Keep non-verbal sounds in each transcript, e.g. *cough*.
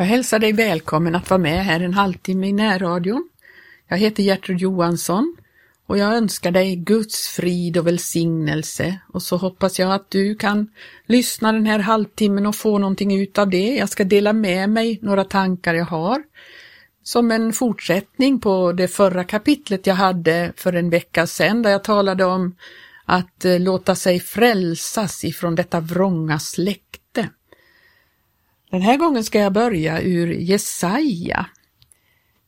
Jag hälsar dig välkommen att vara med här en halvtimme i närradion. Jag heter Gertrud Johansson och jag önskar dig Guds frid och välsignelse och så hoppas jag att du kan lyssna den här halvtimmen och få någonting ut av det. Jag ska dela med mig några tankar jag har som en fortsättning på det förra kapitlet jag hade för en vecka sedan där jag talade om att eh, låta sig frälsas ifrån detta vrånga släkte. Den här gången ska jag börja ur Jesaja.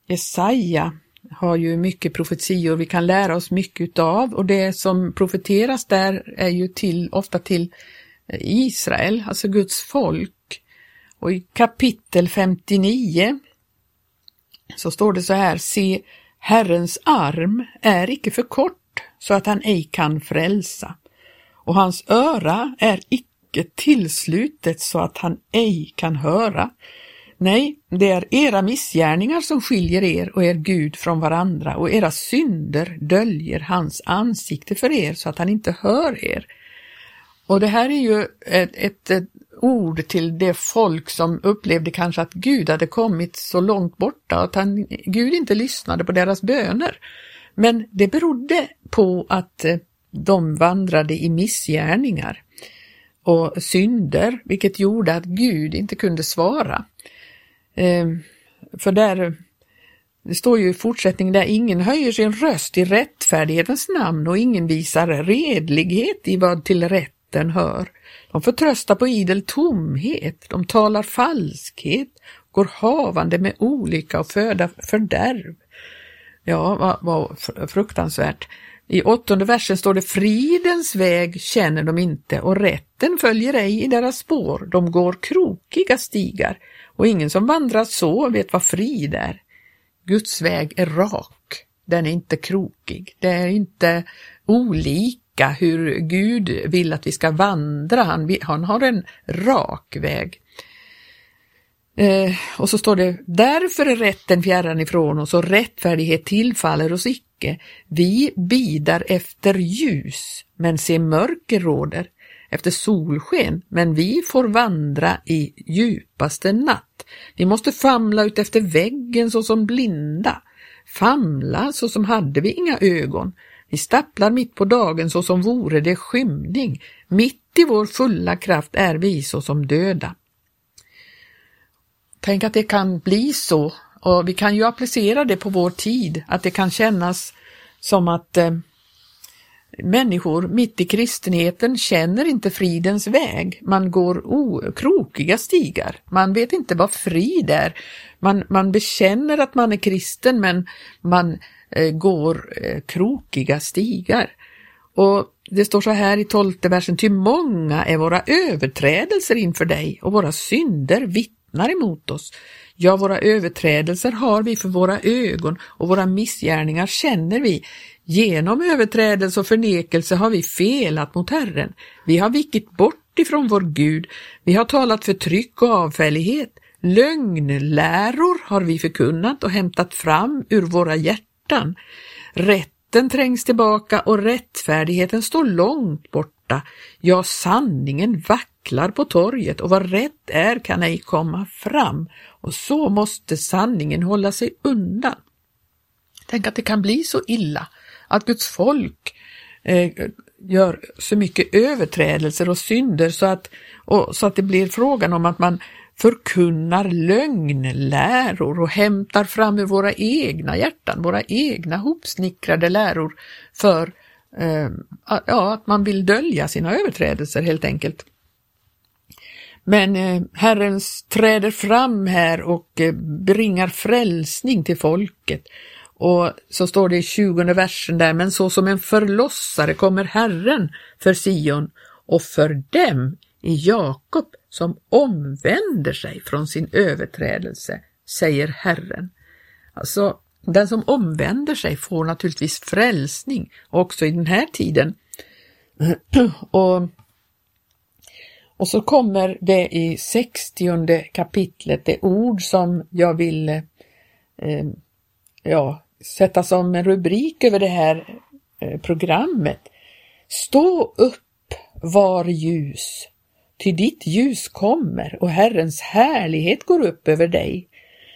Jesaja har ju mycket profetior vi kan lära oss mycket utav och det som profeteras där är ju till, ofta till Israel, alltså Guds folk. Och i kapitel 59 så står det så här, se Herrens arm är icke för kort så att han ej kan frälsa och hans öra är icke tillslutet så att han ej kan höra. Nej, det är era missgärningar som skiljer er och er Gud från varandra och era synder döljer hans ansikte för er så att han inte hör er. Och det här är ju ett, ett, ett ord till det folk som upplevde kanske att Gud hade kommit så långt borta att han, Gud inte lyssnade på deras böner. Men det berodde på att eh, de vandrade i missgärningar och synder, vilket gjorde att Gud inte kunde svara. Ehm, för där, det står ju i fortsättningen där ingen höjer sin röst i rättfärdighetens namn och ingen visar redlighet i vad till rätten hör. De förtröstar på idel tomhet, de talar falskhet, går havande med olycka och föda fördärv. Ja, vad, vad fruktansvärt. I åttonde versen står det fridens väg känner de inte och rätten följer ej i deras spår. De går krokiga stigar och ingen som vandrar så vet vad frid är. Guds väg är rak, den är inte krokig, det är inte olika hur Gud vill att vi ska vandra, han, han har en rak väg. Eh, och så står det, därför är rätten fjärran ifrån oss och rättfärdighet tillfaller oss icke. Vi bidar efter ljus, men se mörker råder efter solsken, men vi får vandra i djupaste natt. Vi måste famla ut efter väggen såsom blinda, famla såsom hade vi inga ögon. Vi stapplar mitt på dagen såsom vore det skymning, mitt i vår fulla kraft är vi såsom döda. Tänk att det kan bli så och vi kan ju applicera det på vår tid, att det kan kännas som att eh, Människor mitt i kristenheten känner inte fridens väg. Man går krokiga stigar. Man vet inte vad frid är. Man, man bekänner att man är kristen men man eh, går eh, krokiga stigar. Och det står så här i tolfte versen, ty många är våra överträdelser inför dig och våra synder vittnar emot oss. Ja, våra överträdelser har vi för våra ögon och våra missgärningar känner vi. Genom överträdelse och förnekelse har vi felat mot Herren. Vi har vikit bort ifrån vår Gud. Vi har talat förtryck och avfällighet. Lögnläror har vi förkunnat och hämtat fram ur våra hjärtan. Rätten trängs tillbaka och rättfärdigheten står långt borta. Ja, sanningen vacklar på torget och vad rätt är kan ej komma fram. Och så måste sanningen hålla sig undan. Tänk att det kan bli så illa att Guds folk eh, gör så mycket överträdelser och synder så att, och, så att det blir frågan om att man förkunnar lögnläror och hämtar fram ur våra egna hjärtan, våra egna hopsnickrade läror för eh, ja, att man vill dölja sina överträdelser helt enkelt. Men eh, Herren träder fram här och eh, bringar frälsning till folket och så står det i 20 versen där, men så som en förlossare kommer Herren för Sion och för dem i Jakob som omvänder sig från sin överträdelse, säger Herren. Alltså, den som omvänder sig får naturligtvis frälsning också i den här tiden. *clears throat* och, och så kommer det i 60 kapitlet det ord som jag vill eh, ja, sätta som en rubrik över det här eh, programmet. Stå upp, var ljus, Ty ditt ljus kommer och Herrens härlighet går upp över dig.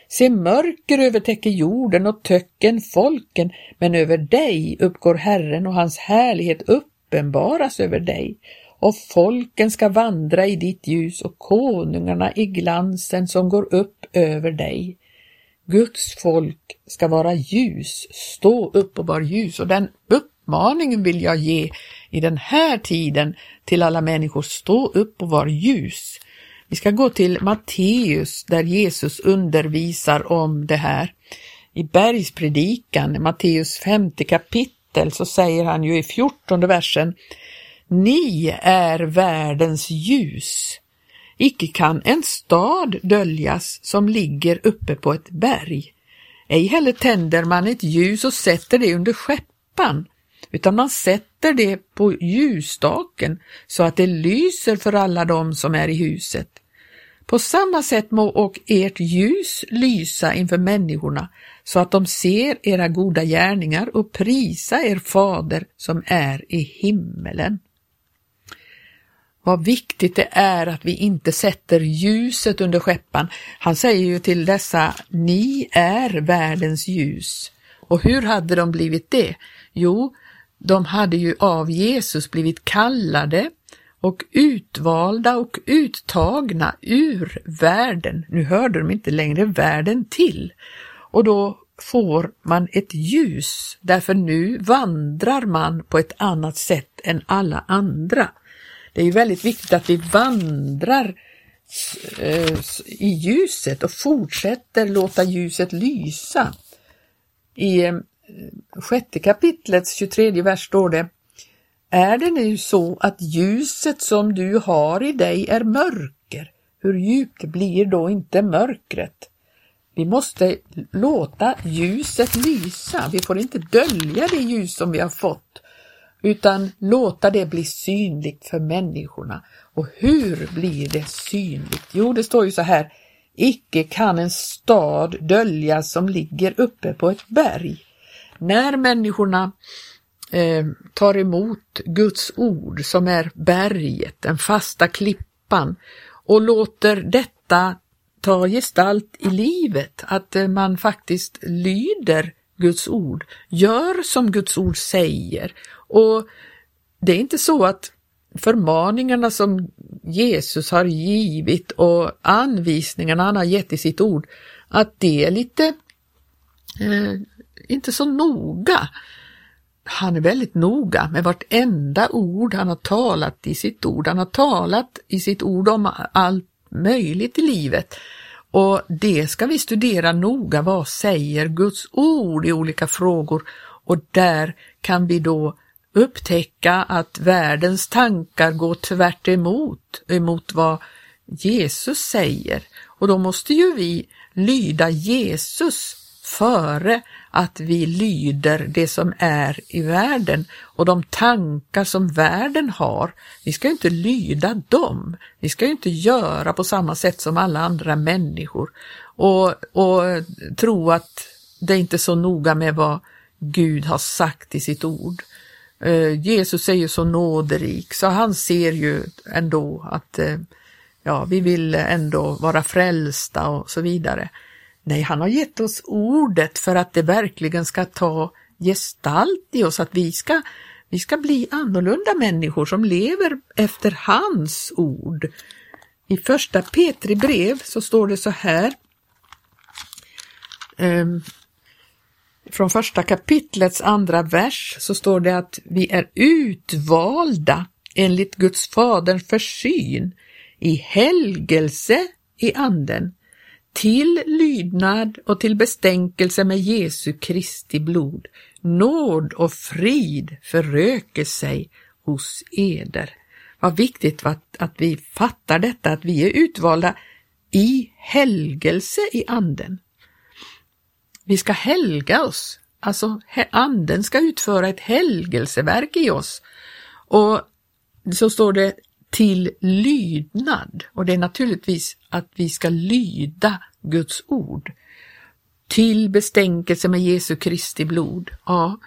Se, mörker övertäcker jorden och töcken folken, men över dig uppgår Herren och hans härlighet uppenbaras över dig. Och folken ska vandra i ditt ljus och konungarna i glansen som går upp över dig. Guds folk ska vara ljus, stå upp och var ljus och den uppmaningen vill jag ge i den här tiden till alla människor, stå upp och var ljus. Vi ska gå till Matteus där Jesus undervisar om det här. I bergspredikan, Matteus femte kapitel, så säger han ju i fjortonde versen ni är världens ljus. Icke kan en stad döljas som ligger uppe på ett berg. Ej heller tänder man ett ljus och sätter det under skeppan, utan man sätter det på ljusstaken så att det lyser för alla dem som är i huset. På samma sätt må och ert ljus lysa inför människorna så att de ser era goda gärningar och prisa er fader som är i himmelen. Vad viktigt det är att vi inte sätter ljuset under skeppan. Han säger ju till dessa, ni är världens ljus. Och hur hade de blivit det? Jo, de hade ju av Jesus blivit kallade och utvalda och uttagna ur världen. Nu hörde de inte längre världen till och då får man ett ljus därför nu vandrar man på ett annat sätt än alla andra. Det är ju väldigt viktigt att vi vandrar eh, i ljuset och fortsätter låta ljuset lysa. I eh, sjätte kapitlets 23 vers står det Är det nu så att ljuset som du har i dig är mörker, hur djupt blir då inte mörkret? Vi måste låta ljuset lysa, vi får inte dölja det ljus som vi har fått utan låta det bli synligt för människorna. Och hur blir det synligt? Jo, det står ju så här, icke kan en stad döljas som ligger uppe på ett berg. När människorna eh, tar emot Guds ord som är berget, den fasta klippan och låter detta ta gestalt i livet, att eh, man faktiskt lyder Guds ord, gör som Guds ord säger och det är inte så att förmaningarna som Jesus har givit och anvisningarna han har gett i sitt ord, att det är lite, eh, inte så noga. Han är väldigt noga med vartenda ord han har talat i sitt ord. Han har talat i sitt ord om allt möjligt i livet. Och det ska vi studera noga. Vad säger Guds ord i olika frågor? Och där kan vi då upptäcka att världens tankar går tvärt emot, emot vad Jesus säger. Och då måste ju vi lyda Jesus före att vi lyder det som är i världen och de tankar som världen har. Vi ska ju inte lyda dem. Vi ska ju inte göra på samma sätt som alla andra människor och, och tro att det är inte är så noga med vad Gud har sagt i sitt ord. Eh, Jesus är ju så nåderik så han ser ju ändå att eh, ja, vi vill ändå vara frälsta och så vidare. Nej, han har gett oss ordet för att det verkligen ska ta gestalt i oss, att vi ska, vi ska bli annorlunda människor som lever efter hans ord. I första Petri brev så står det så här, um, från första kapitlets andra vers så står det att vi är utvalda enligt Guds faderns försyn i helgelse i anden till lydnad och till bestänkelse med Jesu Kristi blod. Nåd och frid föröker sig hos eder. Vad viktigt att, att vi fattar detta, att vi är utvalda i helgelse i anden. Vi ska helga oss, alltså anden ska utföra ett helgelseverk i oss. Och så står det till lydnad och det är naturligtvis att vi ska lyda Guds ord. Till bestänkelse med Jesu Kristi blod. Ja,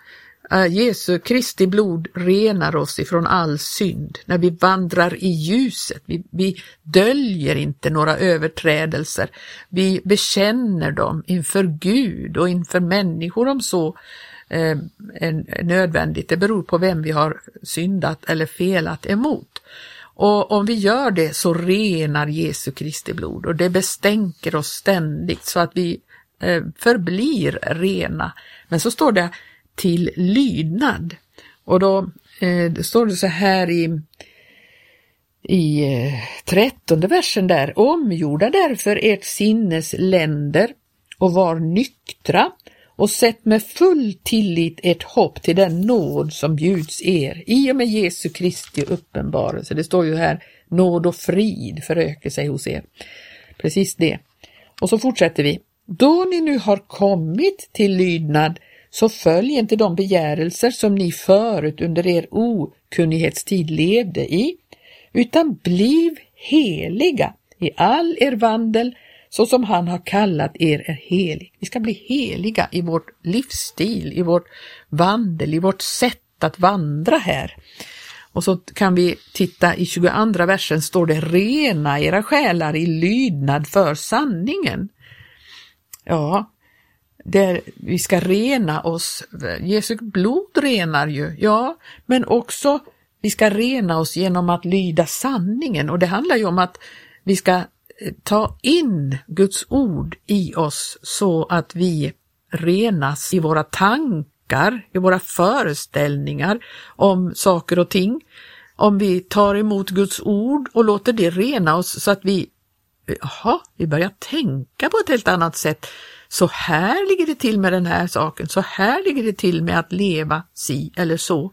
eh, Jesu Kristi blod renar oss ifrån all synd när vi vandrar i ljuset. Vi, vi döljer inte några överträdelser. Vi bekänner dem inför Gud och inför människor om så eh, är nödvändigt. Det beror på vem vi har syndat eller felat emot. Och om vi gör det så renar Jesu Kristi blod och det bestänker oss ständigt så att vi eh, förblir rena. Men så står det till lydnad. Och då eh, står det så här i, i eh, trettonde versen där, omgjorda därför ert sinnes länder och var nyktra och sätt med full tillit ert hopp till den nåd som bjuds er i och med Jesu Kristi uppenbarelse. Det står ju här nåd och frid föröker sig hos er. Precis det. Och så fortsätter vi. Då ni nu har kommit till lydnad så följ inte de begärelser som ni förut under er okunnighetstid levde i, utan bliv heliga i all er vandel så som han har kallat er är helig. Vi ska bli heliga i vår livsstil, i vårt vandel, i vårt sätt att vandra här. Och så kan vi titta i 22 versen står det rena era själar i lydnad för sanningen. Ja, där vi ska rena oss. Jesu blod renar ju, ja, men också vi ska rena oss genom att lyda sanningen och det handlar ju om att vi ska Eh, ta in Guds ord i oss så att vi renas i våra tankar, i våra föreställningar om saker och ting. Om vi tar emot Guds ord och låter det rena oss så att vi, eh, jaha, vi börjar tänka på ett helt annat sätt så här ligger det till med den här saken, så här ligger det till med att leva si eller så.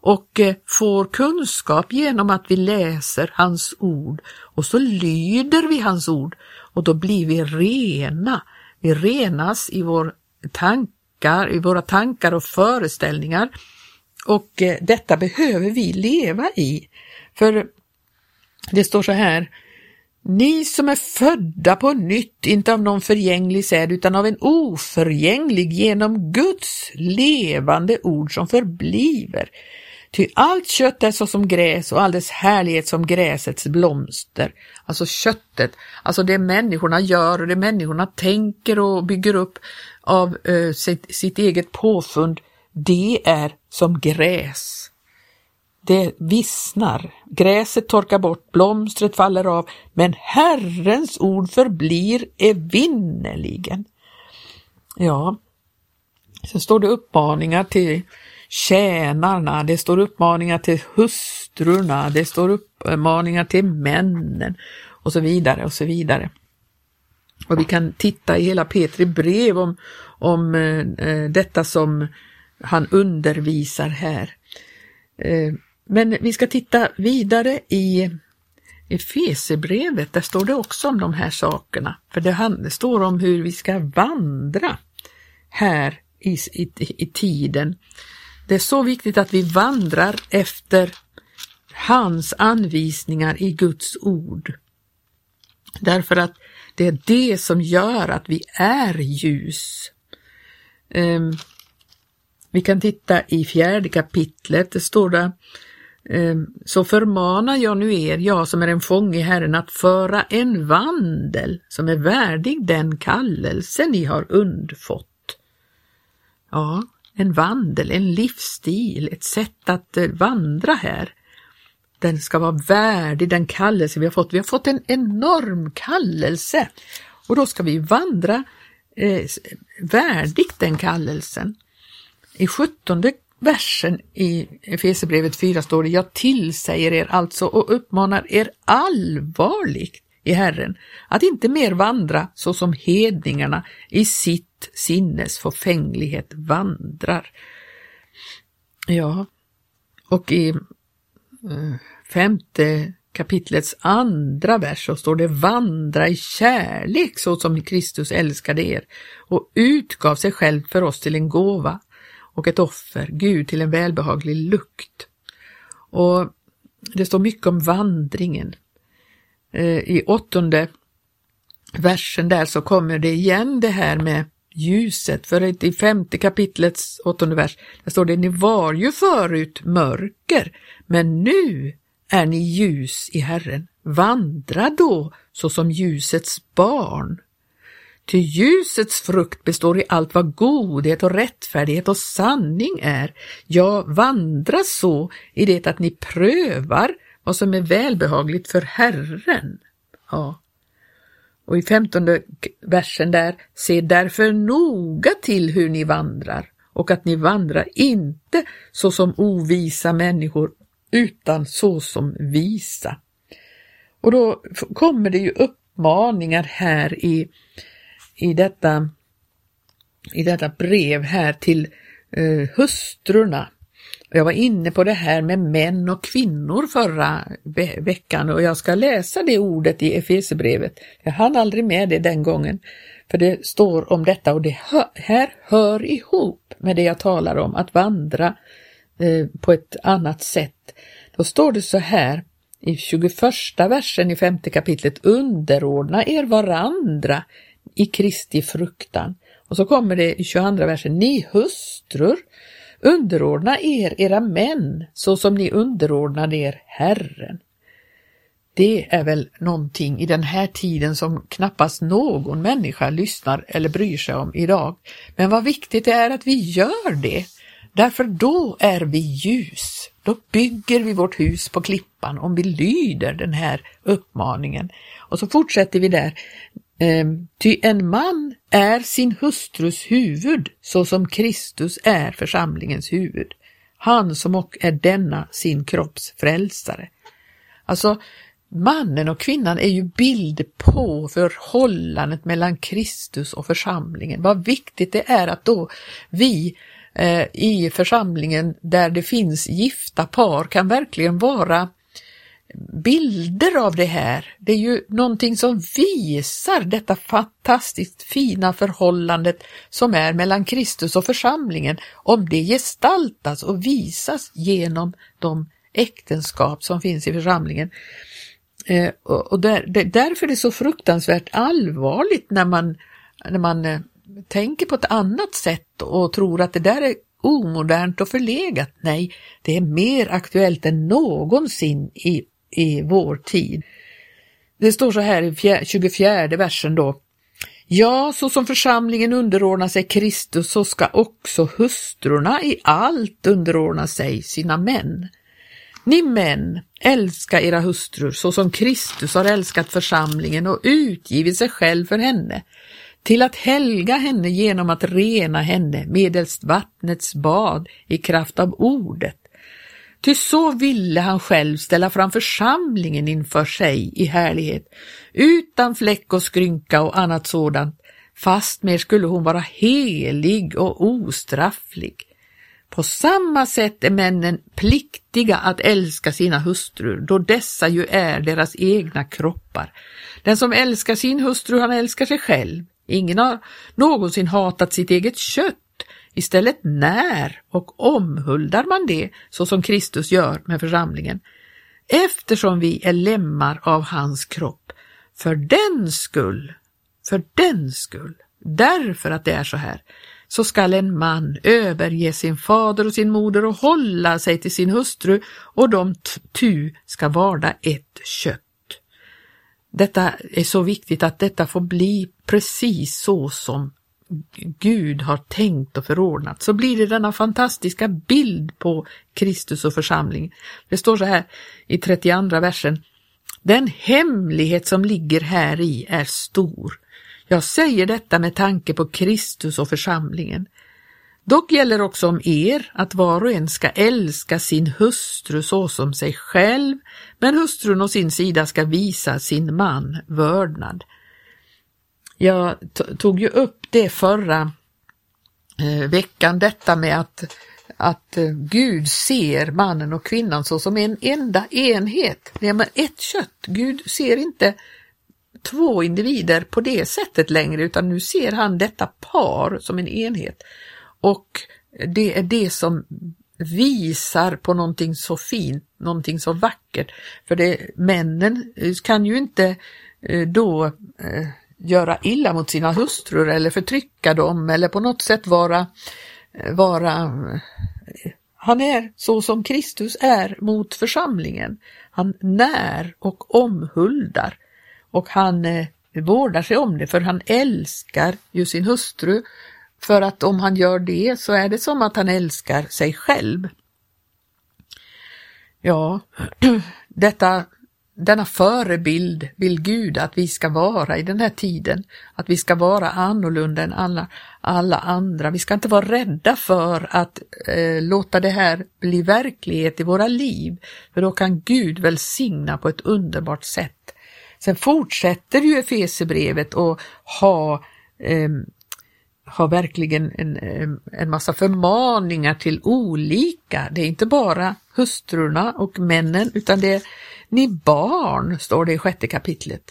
Och eh, får kunskap genom att vi läser hans ord och så lyder vi hans ord och då blir vi rena. Vi renas i vår tankar, i våra tankar och föreställningar och eh, detta behöver vi leva i. För det står så här ni som är födda på nytt, inte av någon förgänglig säd utan av en oförgänglig genom Guds levande ord som förbliver. Ty allt kött är så som gräs och all dess härlighet som gräsets blomster. Alltså köttet, alltså det människorna gör och det människorna tänker och bygger upp av eh, sitt, sitt eget påfund, det är som gräs. Det vissnar, gräset torkar bort, blomstret faller av, men Herrens ord förblir evinnerligen. Ja, sen står det uppmaningar till tjänarna, det står uppmaningar till hustrurna, det står uppmaningar till männen och så vidare och så vidare. Och vi kan titta i hela Petri brev om, om eh, eh detta som han undervisar här. Eh, men vi ska titta vidare i Efesebrevet, där står det också om de här sakerna. För det står om hur vi ska vandra här i, i, i tiden. Det är så viktigt att vi vandrar efter hans anvisningar i Guds ord. Därför att det är det som gör att vi är ljus. Um, vi kan titta i fjärde kapitlet, det står där ehm, så förmanar jag nu er, jag som är en fånge i Herren, att föra en vandel som är värdig den kallelse ni har undfått. Ja, en vandel, en livsstil, ett sätt att eh, vandra här. Den ska vara värdig den kallelse vi har fått. Vi har fått en enorm kallelse och då ska vi vandra eh, värdigt den kallelsen. I sjuttonde versen i Efesierbrevet 4 står det, jag tillsäger er alltså och uppmanar er allvarligt i Herren att inte mer vandra så som hedningarna i sitt sinnes förfänglighet vandrar. Ja, och i eh, femte kapitlets andra vers så står det vandra i kärlek så som Kristus älskade er och utgav sig själv för oss till en gåva och ett offer, Gud till en välbehaglig lukt. Och det står mycket om vandringen. Eh, I åttonde versen där så kommer det igen det här med ljuset. För i femte kapitlets åttonde vers, där står det, ni var ju förut mörker, men nu är ni ljus i Herren. Vandra då såsom ljusets barn. Ty ljusets frukt består i allt vad godhet och rättfärdighet och sanning är. Ja, vandra så i det att ni prövar vad som är välbehagligt för Herren. Ja. Och i femtonde versen där, se därför noga till hur ni vandrar och att ni vandrar inte såsom ovisa människor utan såsom visa. Och då kommer det ju uppmaningar här i, i, detta, i detta brev här till eh, hustrurna. Jag var inne på det här med män och kvinnor förra ve veckan och jag ska läsa det ordet i Efesebrevet. Jag hann aldrig med det den gången, för det står om detta och det här hör ihop med det jag talar om, att vandra eh, på ett annat sätt. Då står det så här i 21 versen i femte kapitlet, underordna er varandra i Kristi fruktan. Och så kommer det i 22 versen, ni hustrur, underordna er era män så som ni underordnade er Herren. Det är väl någonting i den här tiden som knappast någon människa lyssnar eller bryr sig om idag. Men vad viktigt det är att vi gör det, därför då är vi ljus. Då bygger vi vårt hus på klippan om vi lyder den här uppmaningen. Och så fortsätter vi där. Ehm, ty en man är sin hustrus huvud så som Kristus är församlingens huvud. Han som och är denna sin kropps frälsare. Alltså, mannen och kvinnan är ju bild på förhållandet mellan Kristus och församlingen. Vad viktigt det är att då vi eh, i församlingen där det finns gifta par kan verkligen vara bilder av det här. Det är ju någonting som visar detta fantastiskt fina förhållandet som är mellan Kristus och församlingen, om det gestaltas och visas genom de äktenskap som finns i församlingen. Eh, och där, därför är det så fruktansvärt allvarligt när man, när man eh, tänker på ett annat sätt och tror att det där är omodernt och förlegat. Nej, det är mer aktuellt än någonsin i i vår tid. Det står så här i 24 versen då. Ja, så som församlingen underordnar sig Kristus så ska också hustrurna i allt underordna sig sina män. Ni män, älska era hustrur så som Kristus har älskat församlingen och utgivit sig själv för henne, till att helga henne genom att rena henne medelst vattnets bad i kraft av ordet, Ty så ville han själv ställa fram församlingen inför sig i härlighet, utan fläck och skrynka och annat sådant, fastmer skulle hon vara helig och ostrafflig. På samma sätt är männen pliktiga att älska sina hustrur, då dessa ju är deras egna kroppar. Den som älskar sin hustru, han älskar sig själv. Ingen har någonsin hatat sitt eget kött, Istället när och omhuldar man det så som Kristus gör med församlingen, eftersom vi är lemmar av hans kropp. För den skull, för den skull, därför att det är så här, så skall en man överge sin fader och sin moder och hålla sig till sin hustru och de tu ska varda ett kött. Detta är så viktigt att detta får bli precis så som Gud har tänkt och förordnat så blir det denna fantastiska bild på Kristus och församling. Det står så här i 32 versen. Den hemlighet som ligger här i är stor. Jag säger detta med tanke på Kristus och församlingen. Dock gäller också om er att var och en ska älska sin hustru så som sig själv, men hustrun å sin sida ska visa sin man vördnad. Jag tog ju upp det förra eh, veckan, detta med att, att eh, Gud ser mannen och kvinnan så som en enda enhet. Det är ett kött. Gud ser inte två individer på det sättet längre utan nu ser han detta par som en enhet. Och det är det som visar på någonting så fint, någonting så vackert. För det, männen eh, kan ju inte eh, då eh, göra illa mot sina hustrur eller förtrycka dem eller på något sätt vara, eh, vara eh, han är så som Kristus är mot församlingen. Han när och omhuldar och han eh, vårdar sig om det för han älskar ju sin hustru för att om han gör det så är det som att han älskar sig själv. Ja, *clears throat* detta, denna förebild vill Gud att vi ska vara i den här tiden, att vi ska vara annorlunda än alla, alla andra. Vi ska inte vara rädda för att eh, låta det här bli verklighet i våra liv, för då kan Gud välsigna på ett underbart sätt. Sen fortsätter ju Efesebrevet att ha eh, har verkligen en, ehm, en massa förmaningar till olika. Det är inte bara hustrurna och männen utan det är ni barn, står det i sjätte kapitlet.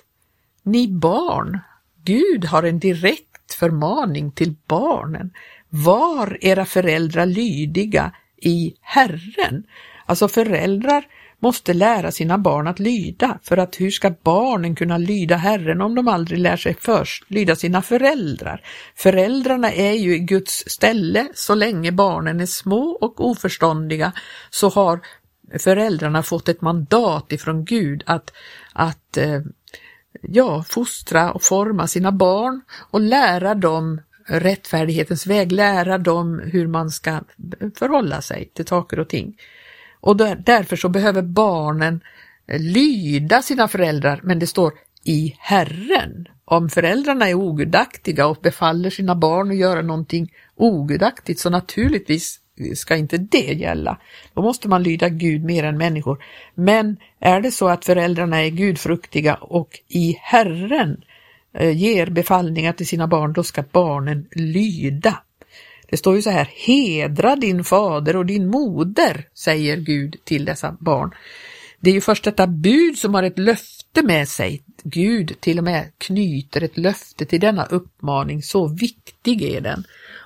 Ni barn, Gud har en direkt förmaning till barnen. Var era föräldrar lydiga i Herren. Alltså föräldrar måste lära sina barn att lyda, för att hur ska barnen kunna lyda Herren om de aldrig lär sig först lyda sina föräldrar? Föräldrarna är ju i Guds ställe så länge barnen är små och oförståndiga så har föräldrarna fått ett mandat ifrån Gud att, att eh, ja, fostra och forma sina barn och lära dem rättfärdighetens väg, lära dem hur man ska förhålla sig till saker och ting. Och därför så behöver barnen eh, lyda sina föräldrar, men det står i Herren. Om föräldrarna är ogudaktiga och befaller sina barn att göra någonting ogudaktigt så naturligtvis ska inte det gälla. Då måste man lyda Gud mer än människor. Men är det så att föräldrarna är gudfruktiga och i Herren eh, ger befallningar till sina barn, då ska barnen lyda. Det står ju så här, hedra din fader och din moder, säger Gud till dessa barn. Det är ju först detta bud som har ett löfte med sig. Gud till och med knyter ett löfte till denna uppmaning, så viktig är den.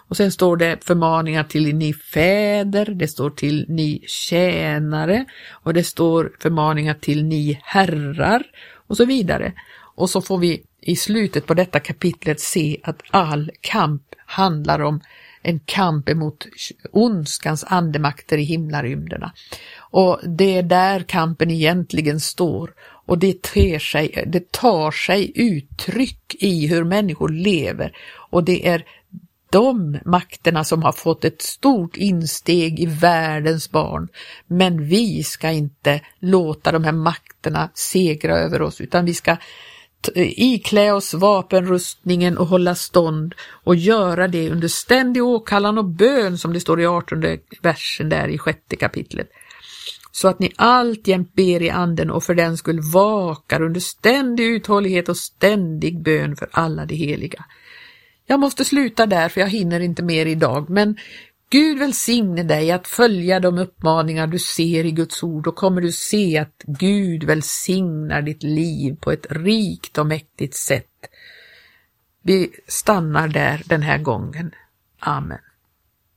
Och sen står det förmaningar till ni fäder, det står till ni tjänare och det står förmaningar till ni herrar och så vidare. Och så får vi i slutet på detta kapitlet se att all kamp handlar om en kamp emot ondskans andemakter i himlarymderna. Och det är där kampen egentligen står och det, ter sig, det tar sig uttryck i hur människor lever och det är de makterna som har fått ett stort insteg i världens barn. Men vi ska inte låta de här makterna segra över oss utan vi ska iklä oss vapenrustningen och hålla stånd och göra det under ständig åkallan och bön som det står i 18 versen där i sjätte kapitlet. Så att ni alltjämt ber i anden och för den skull vakar under ständig uthållighet och ständig bön för alla de heliga. Jag måste sluta där för jag hinner inte mer idag, men Gud välsigne dig att följa de uppmaningar du ser i Guds ord och kommer du se att Gud välsignar ditt liv på ett rikt och mäktigt sätt. Vi stannar där den här gången. Amen.